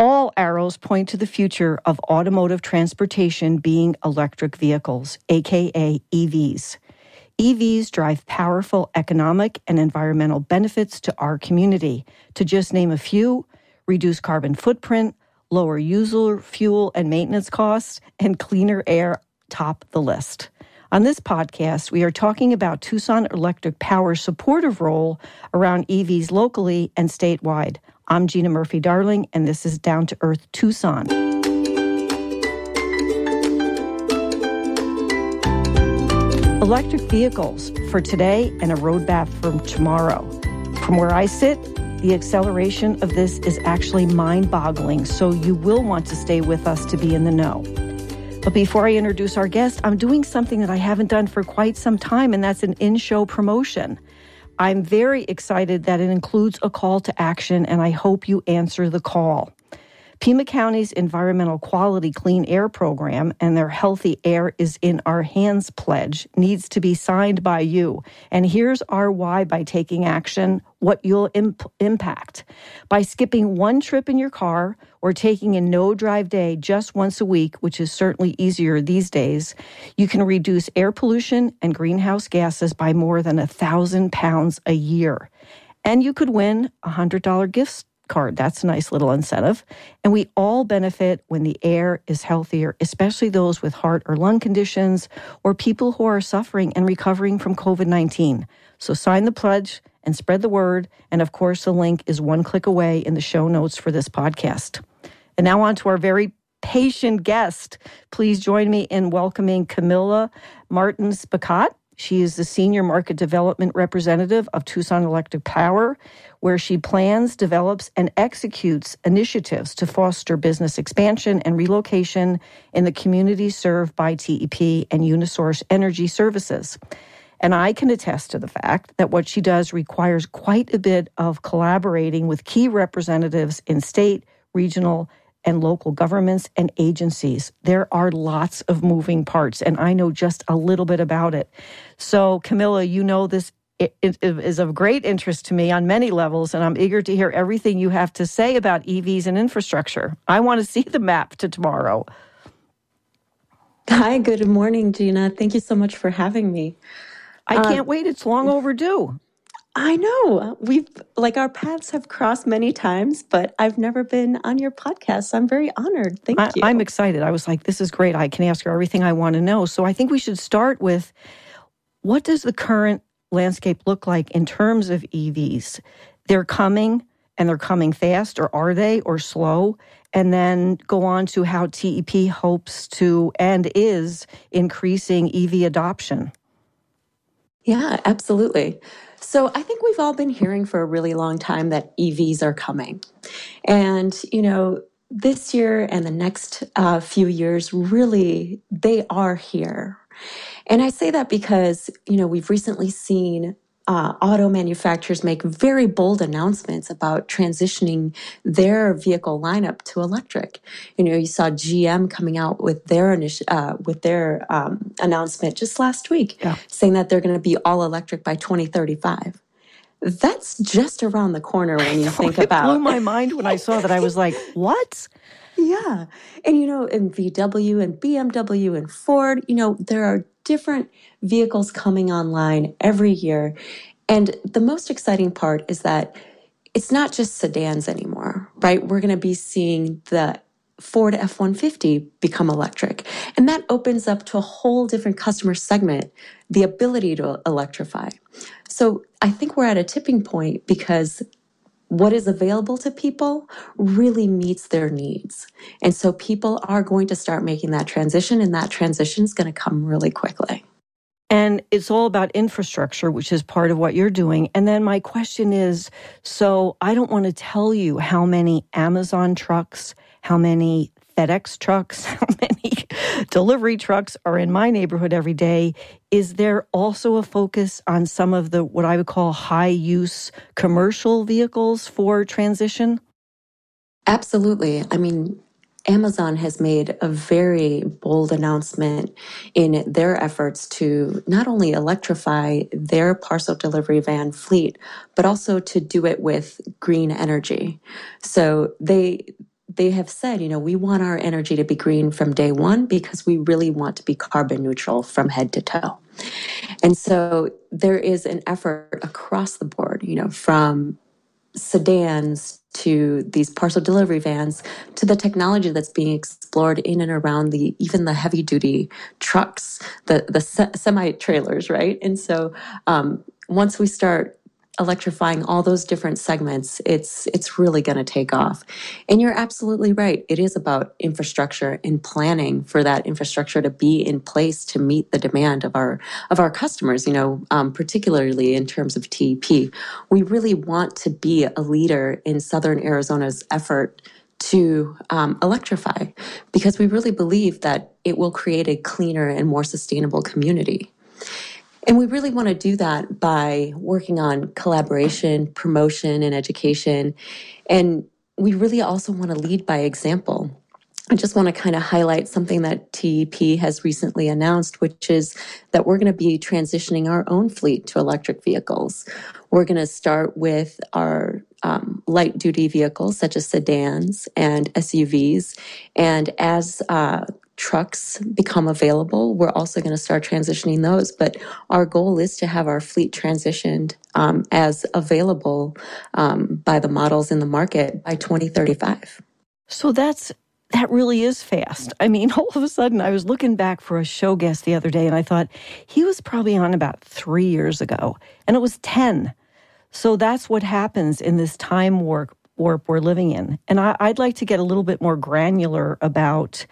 All arrows point to the future of automotive transportation being electric vehicles, aka EVs. EVs drive powerful economic and environmental benefits to our community. To just name a few, reduce carbon footprint, lower user fuel and maintenance costs, and cleaner air top the list. On this podcast, we are talking about Tucson Electric Power's supportive role around EVs locally and statewide. I'm Gina Murphy Darling, and this is Down to Earth Tucson. Electric vehicles for today and a roadmap for tomorrow. From where I sit, the acceleration of this is actually mind boggling, so you will want to stay with us to be in the know. But before I introduce our guest, I'm doing something that I haven't done for quite some time, and that's an in show promotion. I'm very excited that it includes a call to action, and I hope you answer the call. Pima County's Environmental Quality Clean Air Program and their Healthy Air is in Our Hands pledge needs to be signed by you. And here's our why by taking action, what you'll imp- impact. By skipping one trip in your car or taking a no drive day just once a week, which is certainly easier these days, you can reduce air pollution and greenhouse gases by more than a thousand pounds a year. And you could win a $100 gift card. That's a nice little incentive. And we all benefit when the air is healthier, especially those with heart or lung conditions or people who are suffering and recovering from COVID 19. So sign the pledge and spread the word. And of course, the link is one click away in the show notes for this podcast. And now on to our very patient guest. Please join me in welcoming Camilla Martins Bacot. She is the Senior Market Development Representative of Tucson Electric Power, where she plans, develops, and executes initiatives to foster business expansion and relocation in the communities served by TEP and Unisource Energy Services. And I can attest to the fact that what she does requires quite a bit of collaborating with key representatives in state, regional, and local governments and agencies. There are lots of moving parts, and I know just a little bit about it. So, Camila, you know this it, it is of great interest to me on many levels, and I'm eager to hear everything you have to say about EVs and infrastructure. I want to see the map to tomorrow. Hi, good morning, Gina. Thank you so much for having me. I can't um, wait. It's long overdue. I know. We've like our paths have crossed many times, but I've never been on your podcast. So I'm very honored. Thank I, you. I'm excited. I was like, this is great. I can ask her everything I want to know. So I think we should start with what does the current landscape look like in terms of EVs? They're coming and they're coming fast, or are they, or slow? And then go on to how TEP hopes to and is increasing EV adoption. Yeah, absolutely. So I think we've all been hearing for a really long time that EVs are coming. And, you know, this year and the next uh, few years, really, they are here. And I say that because, you know, we've recently seen uh, auto manufacturers make very bold announcements about transitioning their vehicle lineup to electric. You know, you saw GM coming out with their uh, with their um, announcement just last week, yeah. saying that they're going to be all electric by 2035. That's just around the corner when you think about. It blew my mind when I saw that. I was like, "What?" Yeah, and you know, in VW and BMW and Ford, you know, there are different vehicles coming online every year. And the most exciting part is that it's not just sedans anymore, right? We're going to be seeing the Ford F 150 become electric. And that opens up to a whole different customer segment the ability to electrify. So I think we're at a tipping point because what is available to people really meets their needs. And so people are going to start making that transition, and that transition is going to come really quickly. And it's all about infrastructure, which is part of what you're doing. And then my question is so I don't want to tell you how many Amazon trucks, how many FedEx trucks, how many delivery trucks are in my neighborhood every day. Is there also a focus on some of the what I would call high use commercial vehicles for transition? Absolutely. I mean, Amazon has made a very bold announcement in their efforts to not only electrify their parcel delivery van fleet, but also to do it with green energy. So they they have said, you know, we want our energy to be green from day one because we really want to be carbon neutral from head to toe. And so there is an effort across the board, you know, from sedans to these parcel delivery vans to the technology that's being explored in and around the even the heavy duty trucks the the se- semi trailers right and so um, once we start electrifying all those different segments, it's it's really going to take off. And you're absolutely right. It is about infrastructure and planning for that infrastructure to be in place to meet the demand of our of our customers. You know, um, particularly in terms of TEP, we really want to be a leader in Southern Arizona's effort to um, electrify because we really believe that it will create a cleaner and more sustainable community. And we really want to do that by working on collaboration, promotion, and education. And we really also want to lead by example. I just want to kind of highlight something that TEP has recently announced, which is that we're going to be transitioning our own fleet to electric vehicles. We're going to start with our um, light duty vehicles, such as sedans and SUVs. And as uh, trucks become available, we're also going to start transitioning those. But our goal is to have our fleet transitioned um, as available um, by the models in the market by 2035. So that's that really is fast. I mean, all of a sudden, I was looking back for a show guest the other day, and I thought he was probably on about three years ago, and it was 10. So that's what happens in this time warp, warp we're living in. And I, I'd like to get a little bit more granular about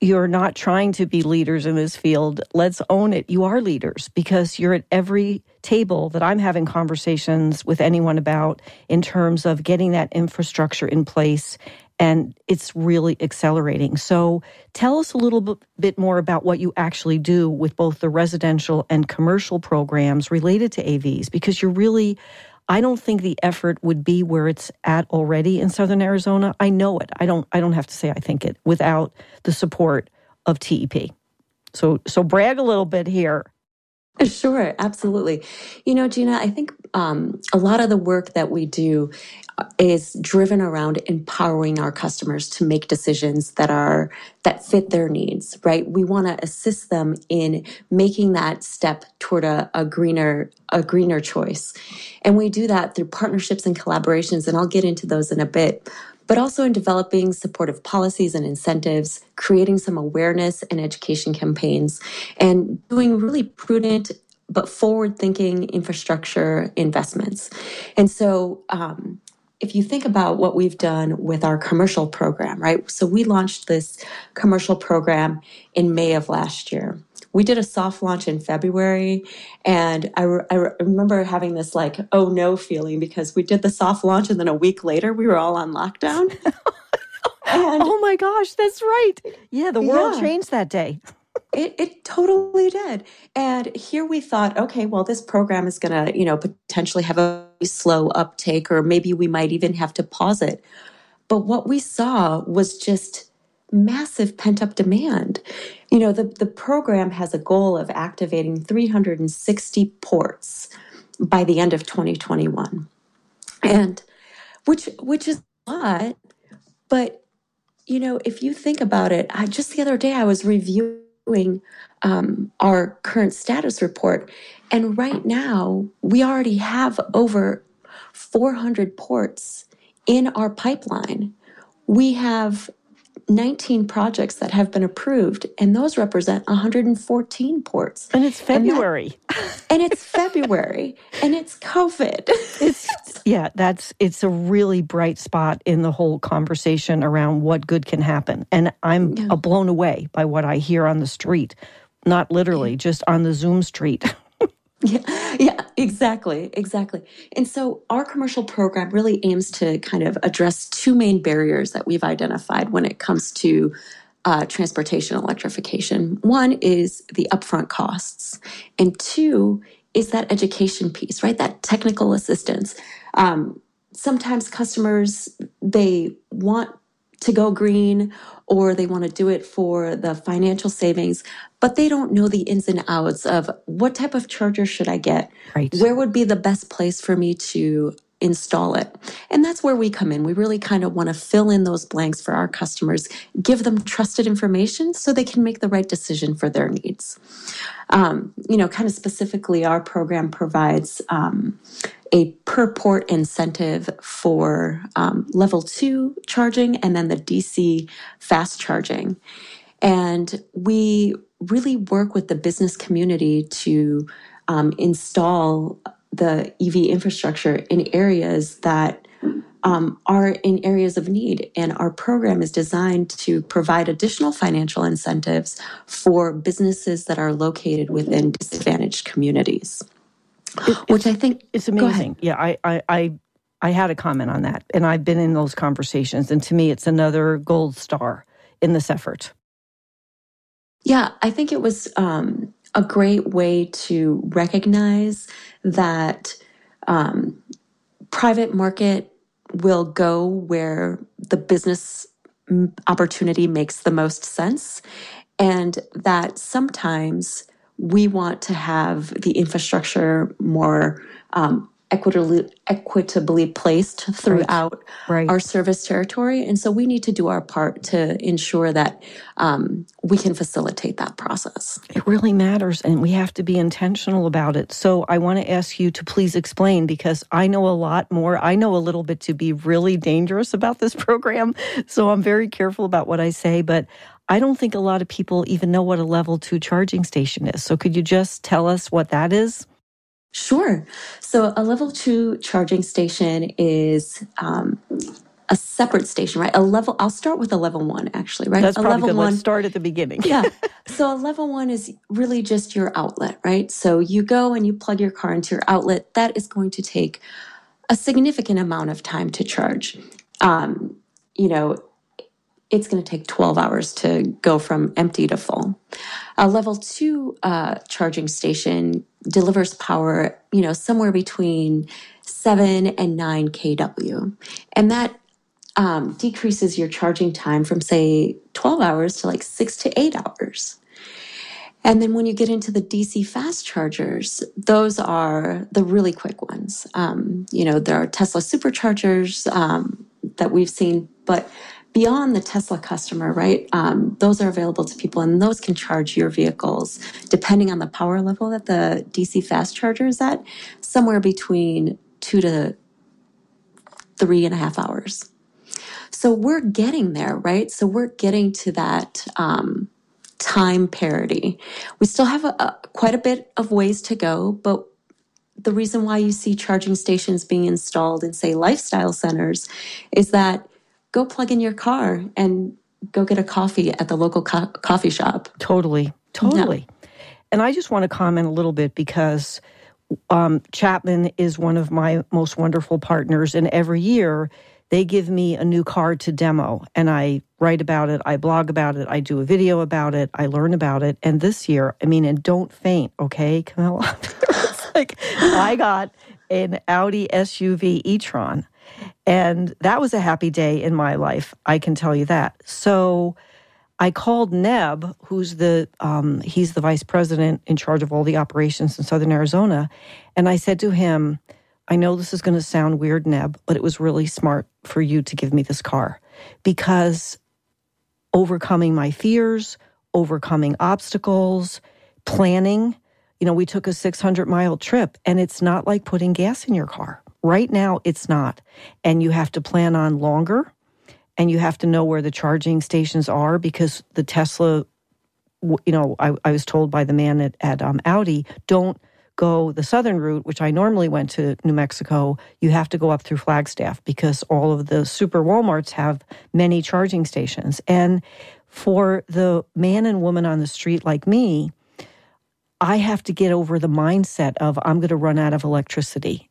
you're not trying to be leaders in this field. Let's own it. You are leaders because you're at every table that I'm having conversations with anyone about in terms of getting that infrastructure in place. And it's really accelerating. So tell us a little bit more about what you actually do with both the residential and commercial programs related to EVs, because you're really I don't think the effort would be where it's at already in southern Arizona. I know it. I don't I don't have to say I think it without the support of TEP. So so brag a little bit here. Sure, absolutely. You know, Gina, I think um, a lot of the work that we do is driven around empowering our customers to make decisions that are that fit their needs right? We want to assist them in making that step toward a, a greener a greener choice. And we do that through partnerships and collaborations and i'll get into those in a bit but also in developing supportive policies and incentives, creating some awareness and education campaigns, and doing really prudent but forward thinking infrastructure investments. And so, um, if you think about what we've done with our commercial program, right? So we launched this commercial program in May of last year. We did a soft launch in February, and I, re- I re- remember having this like, oh no feeling because we did the soft launch, and then a week later we were all on lockdown. and, oh my gosh, that's right. Yeah, the world yeah. changed that day. It, it totally did. And here we thought, okay, well, this program is going to, you know, potentially have a slow uptake, or maybe we might even have to pause it. But what we saw was just massive pent up demand. You know, the, the program has a goal of activating 360 ports by the end of 2021. And which which is a lot, but you know, if you think about it, I just the other day I was reviewing um, our current status report. And right now, we already have over 400 ports in our pipeline. We have 19 projects that have been approved, and those represent 114 ports. And it's February. And, that, and it's February, and it's COVID. it's yeah, that's it's a really bright spot in the whole conversation around what good can happen. And I'm yeah. blown away by what I hear on the street, not literally, yeah. just on the Zoom street. Yeah, yeah, exactly, exactly. And so our commercial program really aims to kind of address two main barriers that we've identified when it comes to uh, transportation electrification. One is the upfront costs, and two is that education piece, right? That technical assistance. Um, sometimes customers they want to go green or they want to do it for the financial savings, but they don't know the ins and outs of what type of charger should I get? Right. Where would be the best place for me to install it. And that's where we come in. We really kind of want to fill in those blanks for our customers, give them trusted information so they can make the right decision for their needs. Um, you know, kind of specifically, our program provides um, a per port incentive for um, level two charging and then the DC fast charging. And we really work with the business community to um, install the EV infrastructure in areas that um, are in areas of need. And our program is designed to provide additional financial incentives for businesses that are located within disadvantaged communities. It, which I think it's amazing. Yeah, I, I, I, I had a comment on that, and I've been in those conversations, and to me, it's another gold star in this effort. Yeah, I think it was um, a great way to recognize that um, private market will go where the business opportunity makes the most sense, and that sometimes we want to have the infrastructure more um, equitably equitably placed throughout right. Right. our service territory and so we need to do our part to ensure that um, we can facilitate that process it really matters and we have to be intentional about it so i want to ask you to please explain because i know a lot more i know a little bit to be really dangerous about this program so i'm very careful about what i say but I don't think a lot of people even know what a level two charging station is. So could you just tell us what that is? Sure. So a level two charging station is um, a separate station, right? A level. I'll start with a level one, actually, right? That's a probably level good. one. Let's start at the beginning. yeah. So a level one is really just your outlet, right? So you go and you plug your car into your outlet. That is going to take a significant amount of time to charge. Um, you know, it's going to take 12 hours to go from empty to full. A level two uh, charging station delivers power, you know, somewhere between seven and nine kW, and that um, decreases your charging time from say 12 hours to like six to eight hours. And then when you get into the DC fast chargers, those are the really quick ones. Um, you know, there are Tesla superchargers um, that we've seen, but beyond the Tesla customer, right? Um, those are available to people, and those can charge your vehicles depending on the power level that the DC fast charger is at, somewhere between two to three and a half hours. So we're getting there, right? So we're getting to that um, time parity. We still have a, a, quite a bit of ways to go, but the reason why you see charging stations being installed in, say, lifestyle centers is that go plug in your car and go get a coffee at the local co- coffee shop. Totally, totally. And I just want to comment a little bit because um, Chapman is one of my most wonderful partners, and every year they give me a new car to demo, and I write about it, I blog about it, I do a video about it, I learn about it. And this year, I mean, and don't faint, okay, Camila? like I got an Audi SUV e-tron and that was a happy day in my life, I can tell you that. So I called Neb, who's the um, he's the vice president in charge of all the operations in Southern Arizona, and I said to him, "I know this is going to sound weird, Neb, but it was really smart for you to give me this car because overcoming my fears, overcoming obstacles, planning. You know, we took a 600 mile trip, and it's not like putting gas in your car." Right now, it's not. And you have to plan on longer and you have to know where the charging stations are because the Tesla, you know, I, I was told by the man at, at um, Audi, don't go the southern route, which I normally went to New Mexico. You have to go up through Flagstaff because all of the super Walmarts have many charging stations. And for the man and woman on the street like me, I have to get over the mindset of I'm going to run out of electricity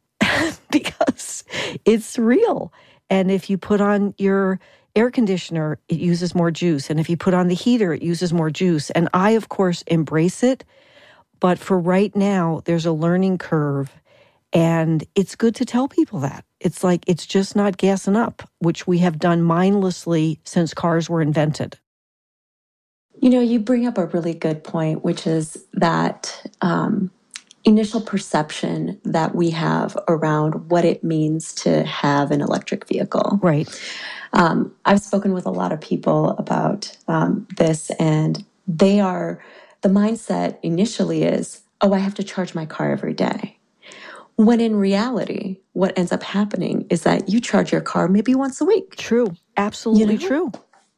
because it's real. And if you put on your air conditioner, it uses more juice. And if you put on the heater, it uses more juice. And I, of course, embrace it. But for right now, there's a learning curve. And it's good to tell people that. It's like it's just not gassing up, which we have done mindlessly since cars were invented. You know, you bring up a really good point, which is that um, initial perception that we have around what it means to have an electric vehicle. Right. Um, I've spoken with a lot of people about um, this, and they are the mindset initially is, oh, I have to charge my car every day. When in reality, what ends up happening is that you charge your car maybe once a week. True. Absolutely you know? true.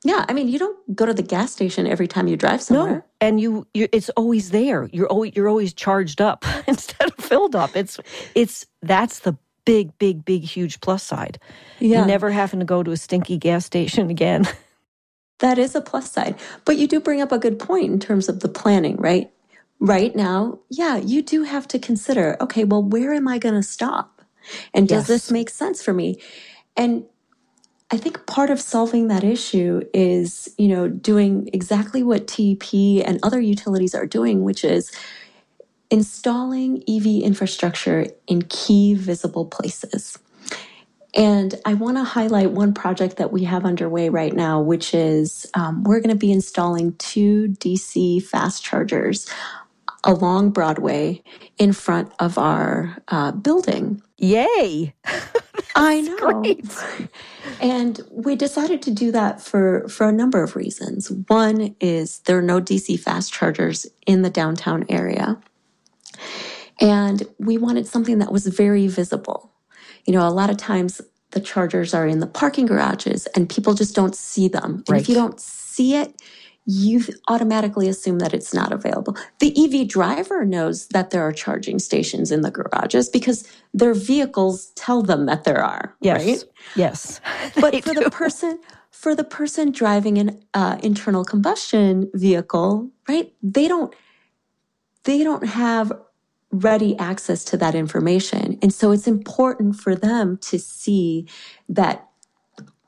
Yeah, I mean, you don't go to the gas station every time you drive somewhere. No, and you, you it's always there. You're always you're always charged up instead of filled up. It's it's that's the big, big, big, huge plus side. Yeah. Never having to go to a stinky gas station again. That is a plus side. But you do bring up a good point in terms of the planning, right? Right now, yeah, you do have to consider okay, well, where am I going to stop? And does yes. this make sense for me? And I think part of solving that issue is, you know, doing exactly what TEP and other utilities are doing, which is installing EV infrastructure in key visible places. And I want to highlight one project that we have underway right now, which is um, we're going to be installing two DC fast chargers along Broadway in front of our uh, building. Yay! I know. Great. And we decided to do that for, for a number of reasons. One is there are no DC fast chargers in the downtown area. And we wanted something that was very visible. You know, a lot of times the chargers are in the parking garages and people just don't see them. And right. if you don't see it, you automatically assume that it's not available. The EV driver knows that there are charging stations in the garages because their vehicles tell them that there are. Yes. Right? Yes. But for do. the person for the person driving an uh, internal combustion vehicle, right? They don't they don't have ready access to that information. And so it's important for them to see that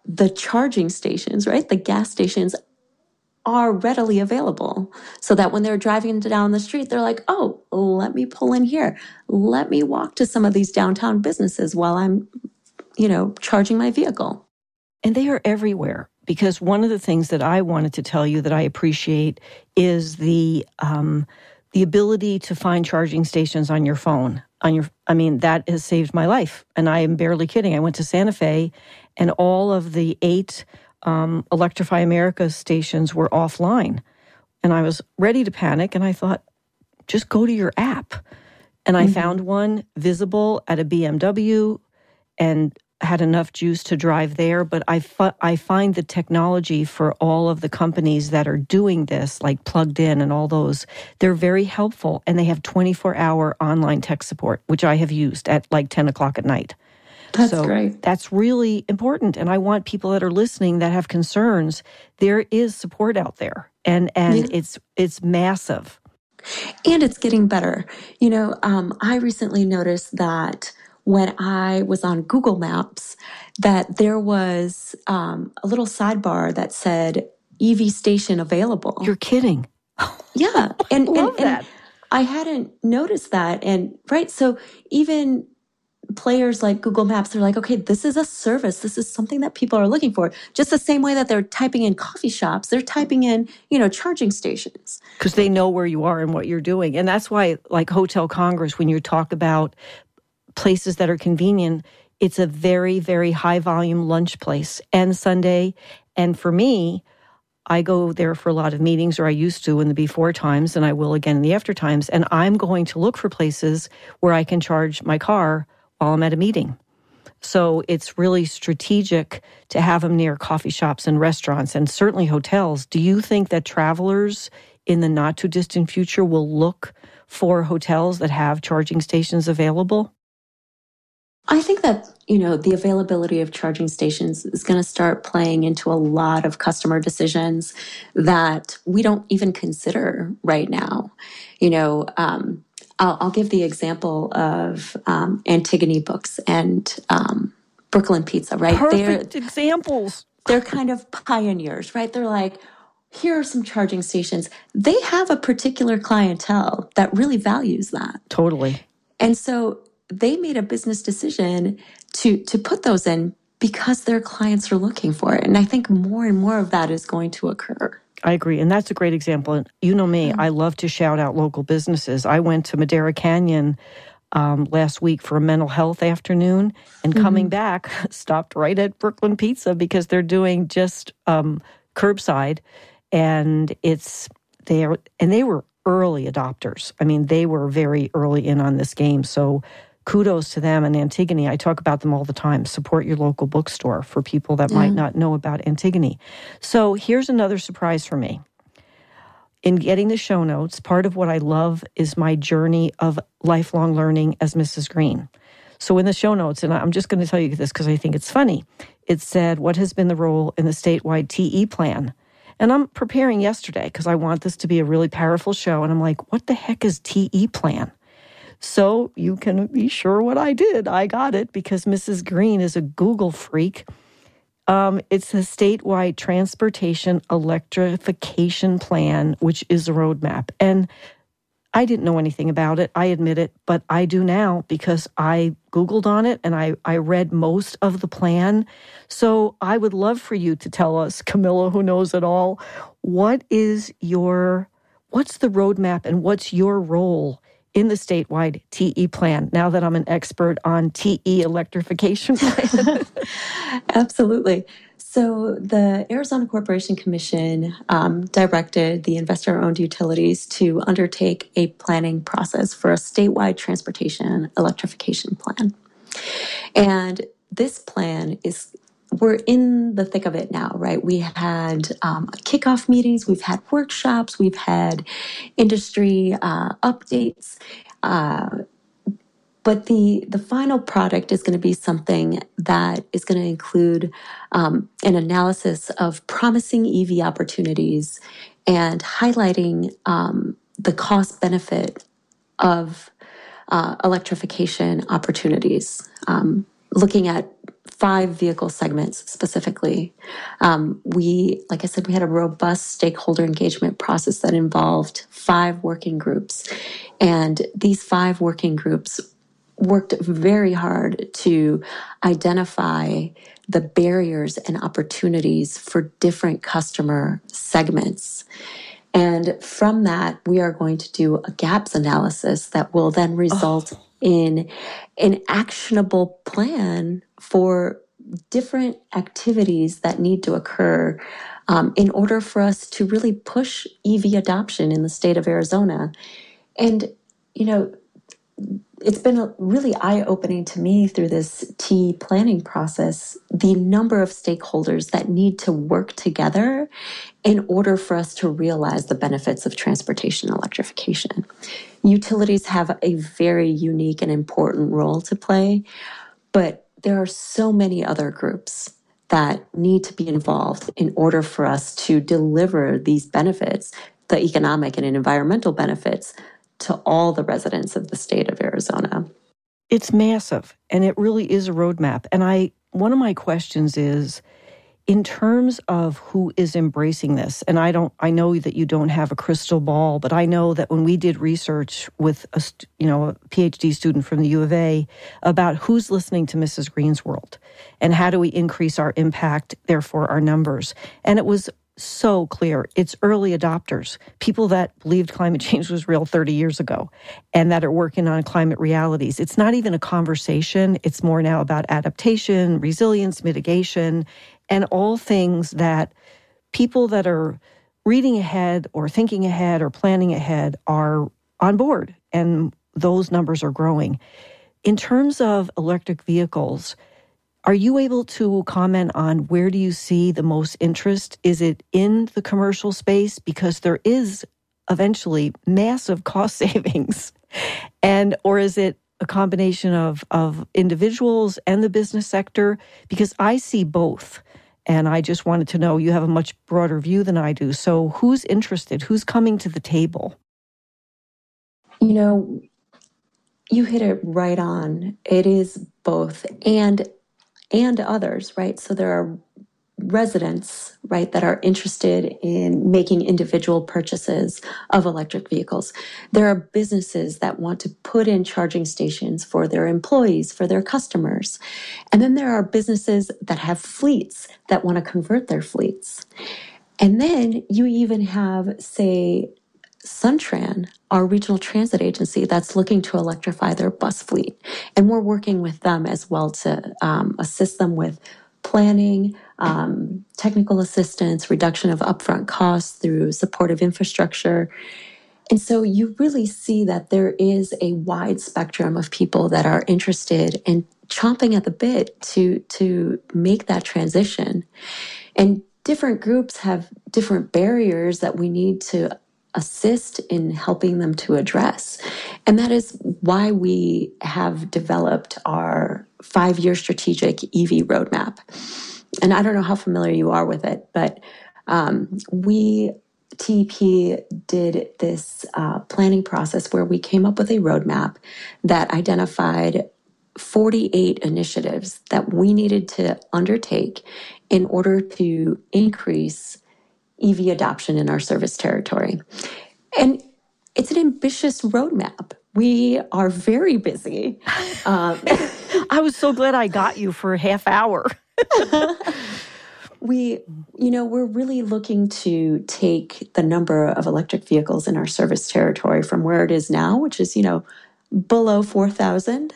the charging stations, right? The gas stations are readily available so that when they're driving down the street, they're like, oh, let me pull in here. Let me walk to some of these downtown businesses while I'm, you know, charging my vehicle. And they are everywhere because one of the things that I wanted to tell you that I appreciate is the, um, the ability to find charging stations on your phone on your i mean that has saved my life and i am barely kidding i went to santa fe and all of the eight um, electrify america stations were offline and i was ready to panic and i thought just go to your app and i mm-hmm. found one visible at a bmw and had enough juice to drive there, but I, I find the technology for all of the companies that are doing this, like Plugged In and all those, they're very helpful and they have 24 hour online tech support, which I have used at like 10 o'clock at night. That's so great. That's really important. And I want people that are listening that have concerns, there is support out there and, and yeah. it's, it's massive. And it's getting better. You know, um, I recently noticed that when I was on Google Maps that there was um, a little sidebar that said EV station available. You're kidding. Yeah. And, Love and, that. and I hadn't noticed that. And right. So even players like Google Maps, they're like, okay, this is a service. This is something that people are looking for. Just the same way that they're typing in coffee shops, they're typing in, you know, charging stations. Because they know where you are and what you're doing. And that's why, like Hotel Congress, when you talk about places that are convenient, it's a very, very high volume lunch place and Sunday. And for me, I go there for a lot of meetings, or I used to in the before times, and I will again in the after times. And I'm going to look for places where I can charge my car while I'm at a meeting. So it's really strategic to have them near coffee shops and restaurants and certainly hotels. Do you think that travelers in the not too distant future will look for hotels that have charging stations available? I think that, you know, the availability of charging stations is going to start playing into a lot of customer decisions that we don't even consider right now. You know, um, I'll, I'll, give the example of um, Antigone Books and um, Brooklyn Pizza, right? Perfect they're, examples. They're kind of pioneers, right? They're like, here are some charging stations. They have a particular clientele that really values that. Totally. And so they made a business decision to to put those in because their clients are looking for it. And I think more and more of that is going to occur. I agree. And that's a great example. And you know me, I love to shout out local businesses. I went to Madera Canyon um, last week for a mental health afternoon and coming mm-hmm. back, stopped right at Brooklyn Pizza because they're doing just um, curbside. And it's, they are, and they were early adopters. I mean, they were very early in on this game. So kudos to them and Antigone. I talk about them all the time. Support your local bookstore for people that yeah. might mm. not know about Antigone. So here's another surprise for me. In getting the show notes, part of what I love is my journey of lifelong learning as Mrs. Green. So in the show notes, and I'm just going to tell you this because I think it's funny, it said, What has been the role in the statewide TE plan? And I'm preparing yesterday because I want this to be a really powerful show. And I'm like, What the heck is TE plan? So you can be sure what I did. I got it because Mrs. Green is a Google freak. Um, it's a statewide transportation electrification plan, which is a roadmap. And I didn't know anything about it. I admit it, but I do now because I Googled on it and I, I read most of the plan. So I would love for you to tell us, Camila, who knows it all, what is your, what's the roadmap and what's your role in the statewide TE plan now that I'm an expert on TE electrification plan? Absolutely. So, the Arizona Corporation Commission um, directed the investor owned utilities to undertake a planning process for a statewide transportation electrification plan. And this plan is we're in the thick of it now, right? We had um, kickoff meetings, we've had workshops, we've had industry uh, updates. Uh, but the the final product is going to be something that is going to include um, an analysis of promising EV opportunities and highlighting um, the cost benefit of uh, electrification opportunities. Um, looking at five vehicle segments specifically. Um, we, like I said, we had a robust stakeholder engagement process that involved five working groups. And these five working groups worked very hard to identify the barriers and opportunities for different customer segments. And from that, we are going to do a gaps analysis that will then result oh. in an actionable plan for different activities that need to occur um, in order for us to really push EV adoption in the state of Arizona. And, you know, it's been really eye opening to me through this T planning process the number of stakeholders that need to work together in order for us to realize the benefits of transportation electrification. Utilities have a very unique and important role to play, but there are so many other groups that need to be involved in order for us to deliver these benefits, the economic and environmental benefits to all the residents of the state of Arizona. It's massive and it really is a roadmap. And I one of my questions is in terms of who is embracing this and i don't i know that you don't have a crystal ball but i know that when we did research with a you know a phd student from the u of a about who's listening to mrs green's world and how do we increase our impact therefore our numbers and it was so clear. It's early adopters, people that believed climate change was real 30 years ago and that are working on climate realities. It's not even a conversation. It's more now about adaptation, resilience, mitigation, and all things that people that are reading ahead or thinking ahead or planning ahead are on board. And those numbers are growing. In terms of electric vehicles, are you able to comment on where do you see the most interest? Is it in the commercial space? Because there is eventually massive cost savings. And or is it a combination of, of individuals and the business sector? Because I see both. And I just wanted to know you have a much broader view than I do. So who's interested? Who's coming to the table? You know, you hit it right on. It is both. And and others, right? So there are residents, right, that are interested in making individual purchases of electric vehicles. There are businesses that want to put in charging stations for their employees, for their customers. And then there are businesses that have fleets that want to convert their fleets. And then you even have, say, Suntran, our regional transit agency that's looking to electrify their bus fleet. And we're working with them as well to um, assist them with planning, um, technical assistance, reduction of upfront costs through supportive infrastructure. And so you really see that there is a wide spectrum of people that are interested and chomping at the bit to to make that transition. And different groups have different barriers that we need to assist in helping them to address. And that is why we have developed our five year strategic EV roadmap. And I don't know how familiar you are with it, but um, we, TEP, did this uh, planning process where we came up with a roadmap that identified 48 initiatives that we needed to undertake in order to increase EV adoption in our service territory. And it's an ambitious roadmap. We are very busy. Um, I was so glad I got you for a half hour. we, you know, we're really looking to take the number of electric vehicles in our service territory from where it is now, which is, you know, below 4,000,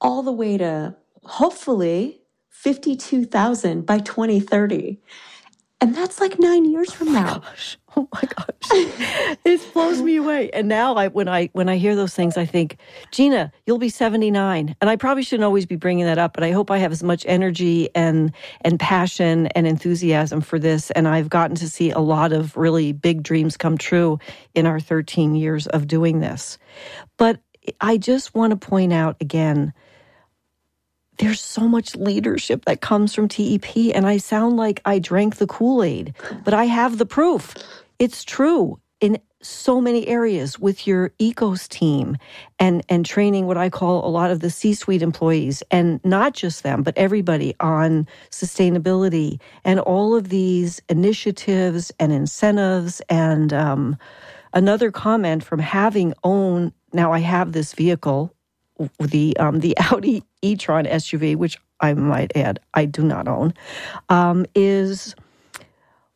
all the way to hopefully 52,000 by 2030. And that's like nine years from oh now. Gosh. Oh my gosh. it blows me away. And now I when I when I hear those things, I think, Gina, you'll be 79. And I probably shouldn't always be bringing that up, but I hope I have as much energy and and passion and enthusiasm for this. And I've gotten to see a lot of really big dreams come true in our 13 years of doing this. But I just want to point out again there's so much leadership that comes from TEP, and I sound like I drank the Kool Aid, but I have the proof. It's true in so many areas with your ecos team and and training what I call a lot of the C-suite employees and not just them but everybody on sustainability and all of these initiatives and incentives and um, another comment from having owned now I have this vehicle the um, the Audi e-tron SUV, which I might add I do not own, um, is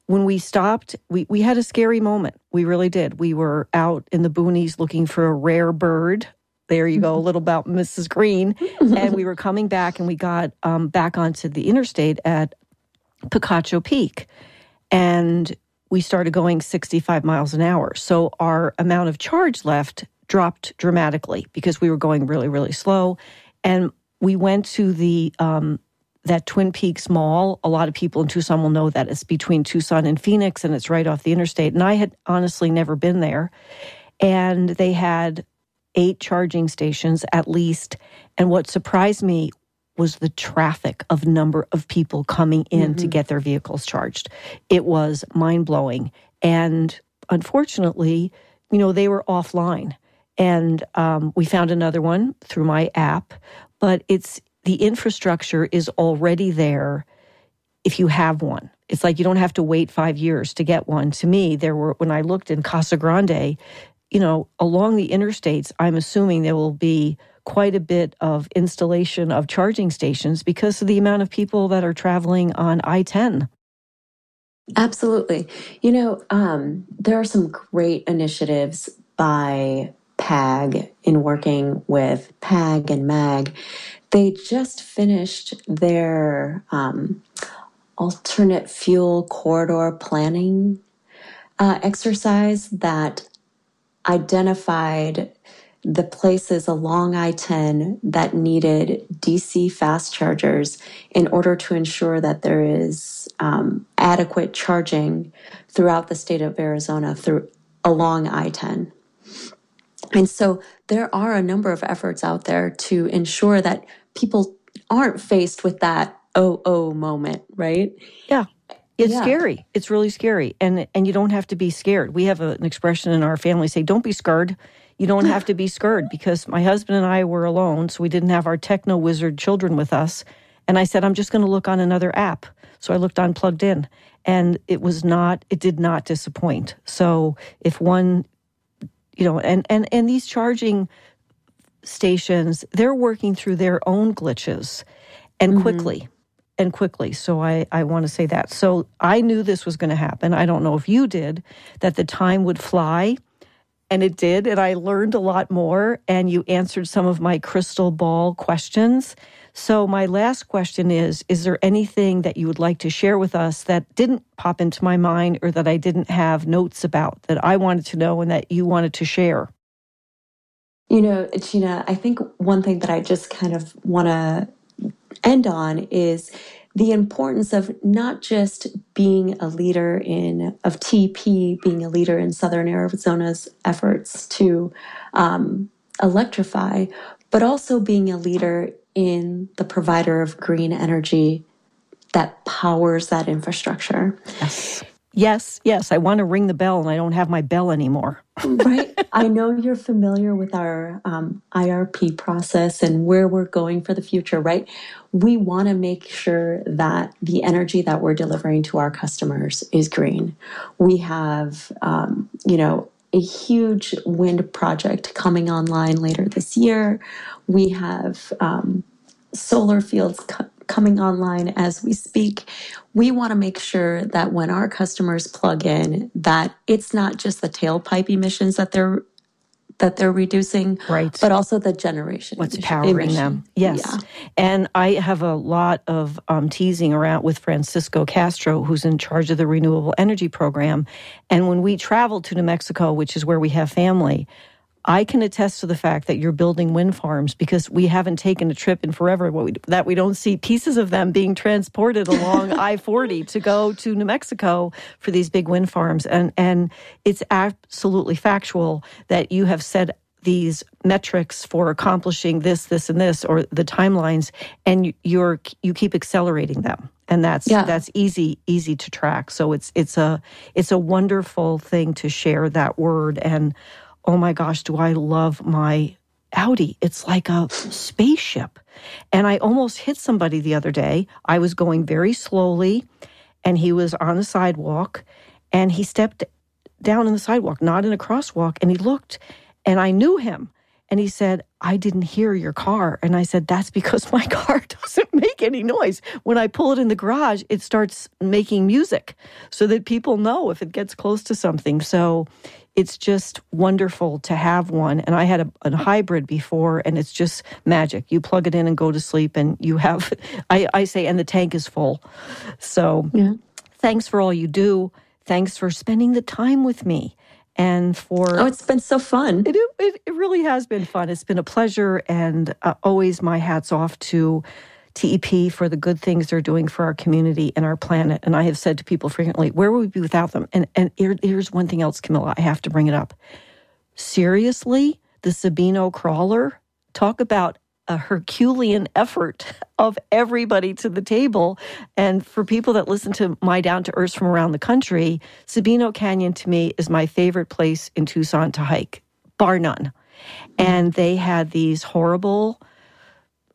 when we stopped. We we had a scary moment. We really did. We were out in the boonies looking for a rare bird. There you go, a little about Mrs. Green, and we were coming back, and we got um, back onto the interstate at Picacho Peak, and we started going 65 miles an hour. So our amount of charge left dropped dramatically because we were going really, really slow. And we went to the um, that Twin Peaks Mall. A lot of people in Tucson will know that it's between Tucson and Phoenix, and it's right off the interstate. And I had honestly never been there. And they had eight charging stations at least. And what surprised me was the traffic of number of people coming in mm-hmm. to get their vehicles charged. It was mind blowing. And unfortunately, you know, they were offline. And um, we found another one through my app, but it's the infrastructure is already there if you have one. It's like you don't have to wait five years to get one. To me, there were, when I looked in Casa Grande, you know, along the interstates, I'm assuming there will be quite a bit of installation of charging stations because of the amount of people that are traveling on I 10. Absolutely. You know, um, there are some great initiatives by PAG in working with PAG and MAG, they just finished their um, alternate fuel corridor planning uh, exercise that identified the places along I 10 that needed DC fast chargers in order to ensure that there is um, adequate charging throughout the state of Arizona through along I 10. And so there are a number of efforts out there to ensure that people aren't faced with that oh oh moment, right? Yeah. It's yeah. scary. It's really scary. And and you don't have to be scared. We have a, an expression in our family say don't be scared. You don't have to be scared because my husband and I were alone, so we didn't have our techno wizard children with us. And I said, I'm just going to look on another app. So I looked on Plugged In, and it was not, it did not disappoint. So if one you know, and, and, and these charging stations, they're working through their own glitches and mm-hmm. quickly. and quickly. So I, I want to say that. So I knew this was going to happen. I don't know if you did, that the time would fly. And it did. And I learned a lot more. And you answered some of my crystal ball questions. So my last question is Is there anything that you would like to share with us that didn't pop into my mind or that I didn't have notes about that I wanted to know and that you wanted to share? You know, Gina, I think one thing that I just kind of want to end on is the importance of not just being a leader in of TEP, being a leader in Southern Arizona's efforts to um, electrify, but also being a leader in the provider of green energy that powers that infrastructure. Yes. Yes, yes. I want to ring the bell and I don't have my bell anymore. right. I know you're familiar with our um, IRP process and where we're going for the future, right? We want to make sure that the energy that we're delivering to our customers is green. We have, um, you know, a huge wind project coming online later this year. We have um, solar fields coming online as we speak. We want to make sure that when our customers plug in, that it's not just the tailpipe emissions that they're that they're reducing, right? But also the generation. What's powering emission. them? Yes. Yeah. And I have a lot of um, teasing around with Francisco Castro, who's in charge of the renewable energy program. And when we travel to New Mexico, which is where we have family, I can attest to the fact that you're building wind farms because we haven't taken a trip in forever we, that we don't see pieces of them being transported along I 40 to go to New Mexico for these big wind farms. And, and it's absolutely factual that you have set these metrics for accomplishing this, this, and this, or the timelines, and you're you keep accelerating them, and that's yeah. that's easy easy to track. So it's it's a it's a wonderful thing to share that word and oh my gosh, do I love my Audi. It's like a spaceship. And I almost hit somebody the other day. I was going very slowly and he was on the sidewalk and he stepped down in the sidewalk, not in a crosswalk, and he looked and I knew him. And he said, I didn't hear your car. And I said, That's because my car doesn't make any noise. When I pull it in the garage, it starts making music so that people know if it gets close to something. So it's just wonderful to have one. And I had a, a, hybrid before, and it's just magic. You plug it in and go to sleep, and you have, I, I say, and the tank is full. So yeah. thanks for all you do. Thanks for spending the time with me. And for oh, it's been so fun. It, it, it really has been fun. It's been a pleasure, and uh, always my hats off to TEP for the good things they're doing for our community and our planet. And I have said to people frequently, where would we be without them? And, and here, here's one thing else, Camila, I have to bring it up. Seriously, the Sabino crawler, talk about a Herculean effort of everybody to the table. And for people that listen to my Down to Earth from around the country, Sabino Canyon to me is my favorite place in Tucson to hike, bar none. And they had these horrible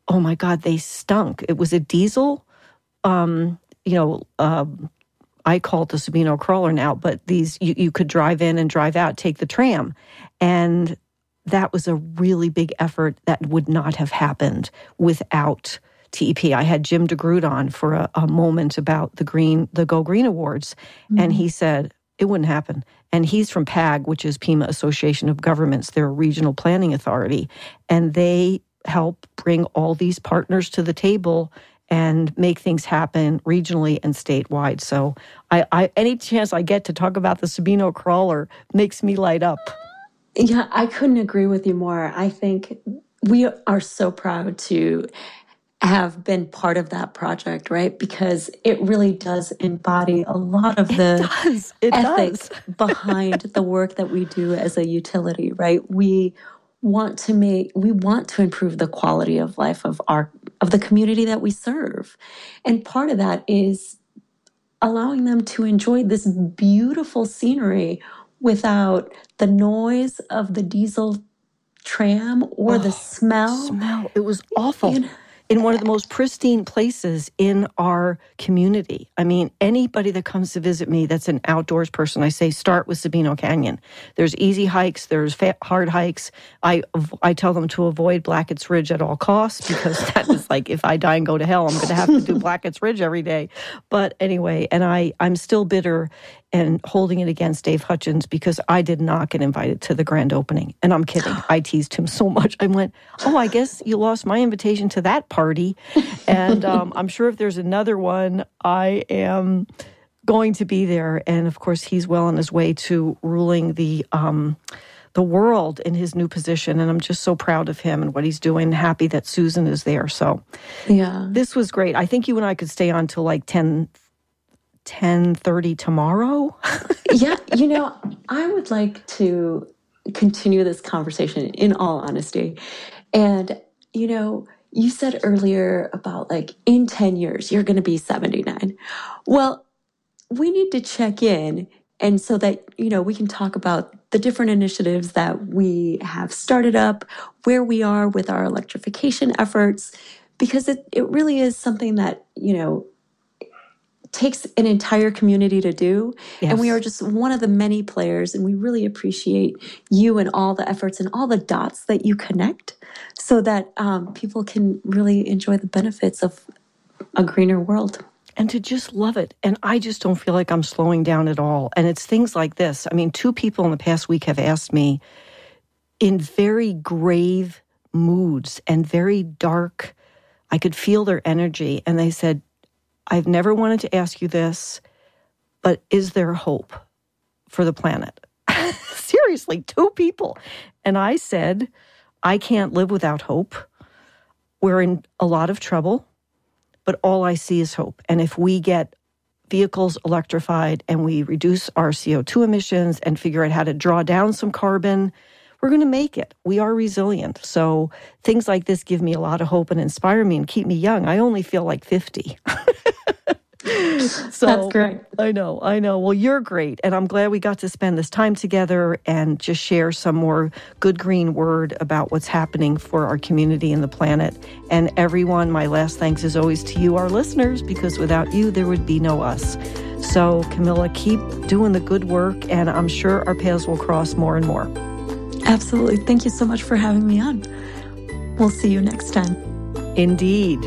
oh my God, they stunk. It was a diesel. Um, you know, um, I call it the Sabino crawler now, but these you, you could drive in and drive out, take the tram. And that was a really big effort that would not have happened without TEP. I had Jim DeGrood on for a, a moment about the green, the Go Green Awards, mm-hmm. and he said it wouldn't happen. And he's from PAG, which is Pima Association of Governments. They're a regional planning authority, and they help bring all these partners to the table and make things happen regionally and statewide. So, I, I, any chance I get to talk about the Sabino crawler makes me light up. Yeah, I couldn't agree with you more. I think we are so proud to have been part of that project, right? Because it really does embody a lot of the it does. It ethics behind the work that we do as a utility, right? We want to make we want to improve the quality of life of our of the community that we serve. And part of that is allowing them to enjoy this beautiful scenery without the noise of the diesel tram or oh, the smell. smell. It was awful. You know, in one of the most pristine places in our community. I mean, anybody that comes to visit me that's an outdoors person, I say start with Sabino Canyon. There's easy hikes, there's hard hikes. I I tell them to avoid Blackett's Ridge at all costs because that is like if I die and go to hell, I'm going to have to do Blackett's Ridge every day. But anyway, and I I'm still bitter and holding it against Dave Hutchens because I did not get invited to the grand opening. And I'm kidding. I teased him so much. I went, Oh, I guess you lost my invitation to that party. And um, I'm sure if there's another one, I am going to be there. And of course, he's well on his way to ruling the. Um, the world in his new position and I'm just so proud of him and what he's doing happy that Susan is there so yeah this was great I think you and I could stay on till like 10 10:30 tomorrow? yeah, you know, I would like to continue this conversation in all honesty. And you know, you said earlier about like in 10 years you're going to be 79. Well, we need to check in and so that you know we can talk about the different initiatives that we have started up, where we are with our electrification efforts because it, it really is something that, you know, takes an entire community to do. Yes. And we are just one of the many players. And we really appreciate you and all the efforts and all the dots that you connect so that um, people can really enjoy the benefits of a greener world. And to just love it. And I just don't feel like I'm slowing down at all. And it's things like this. I mean, two people in the past week have asked me in very grave moods and very dark, I could feel their energy. And they said, I've never wanted to ask you this, but is there hope for the planet? Seriously, two people. And I said, I can't live without hope. We're in a lot of trouble, but all I see is hope. And if we get vehicles electrified and we reduce our CO2 emissions and figure out how to draw down some carbon, we're going to make it. We are resilient. So things like this give me a lot of hope and inspire me and keep me young. I only feel like 50. so that's great. I know, I know. Well, you're great. And I'm glad we got to spend this time together and just share some more good green word about what's happening for our community and the planet. And everyone, my last thanks is always to you, our listeners, because without you, there would be no us. So, Camila, keep doing the good work, and I'm sure our paths will cross more and more. Absolutely. Thank you so much for having me on. We'll see you next time. Indeed.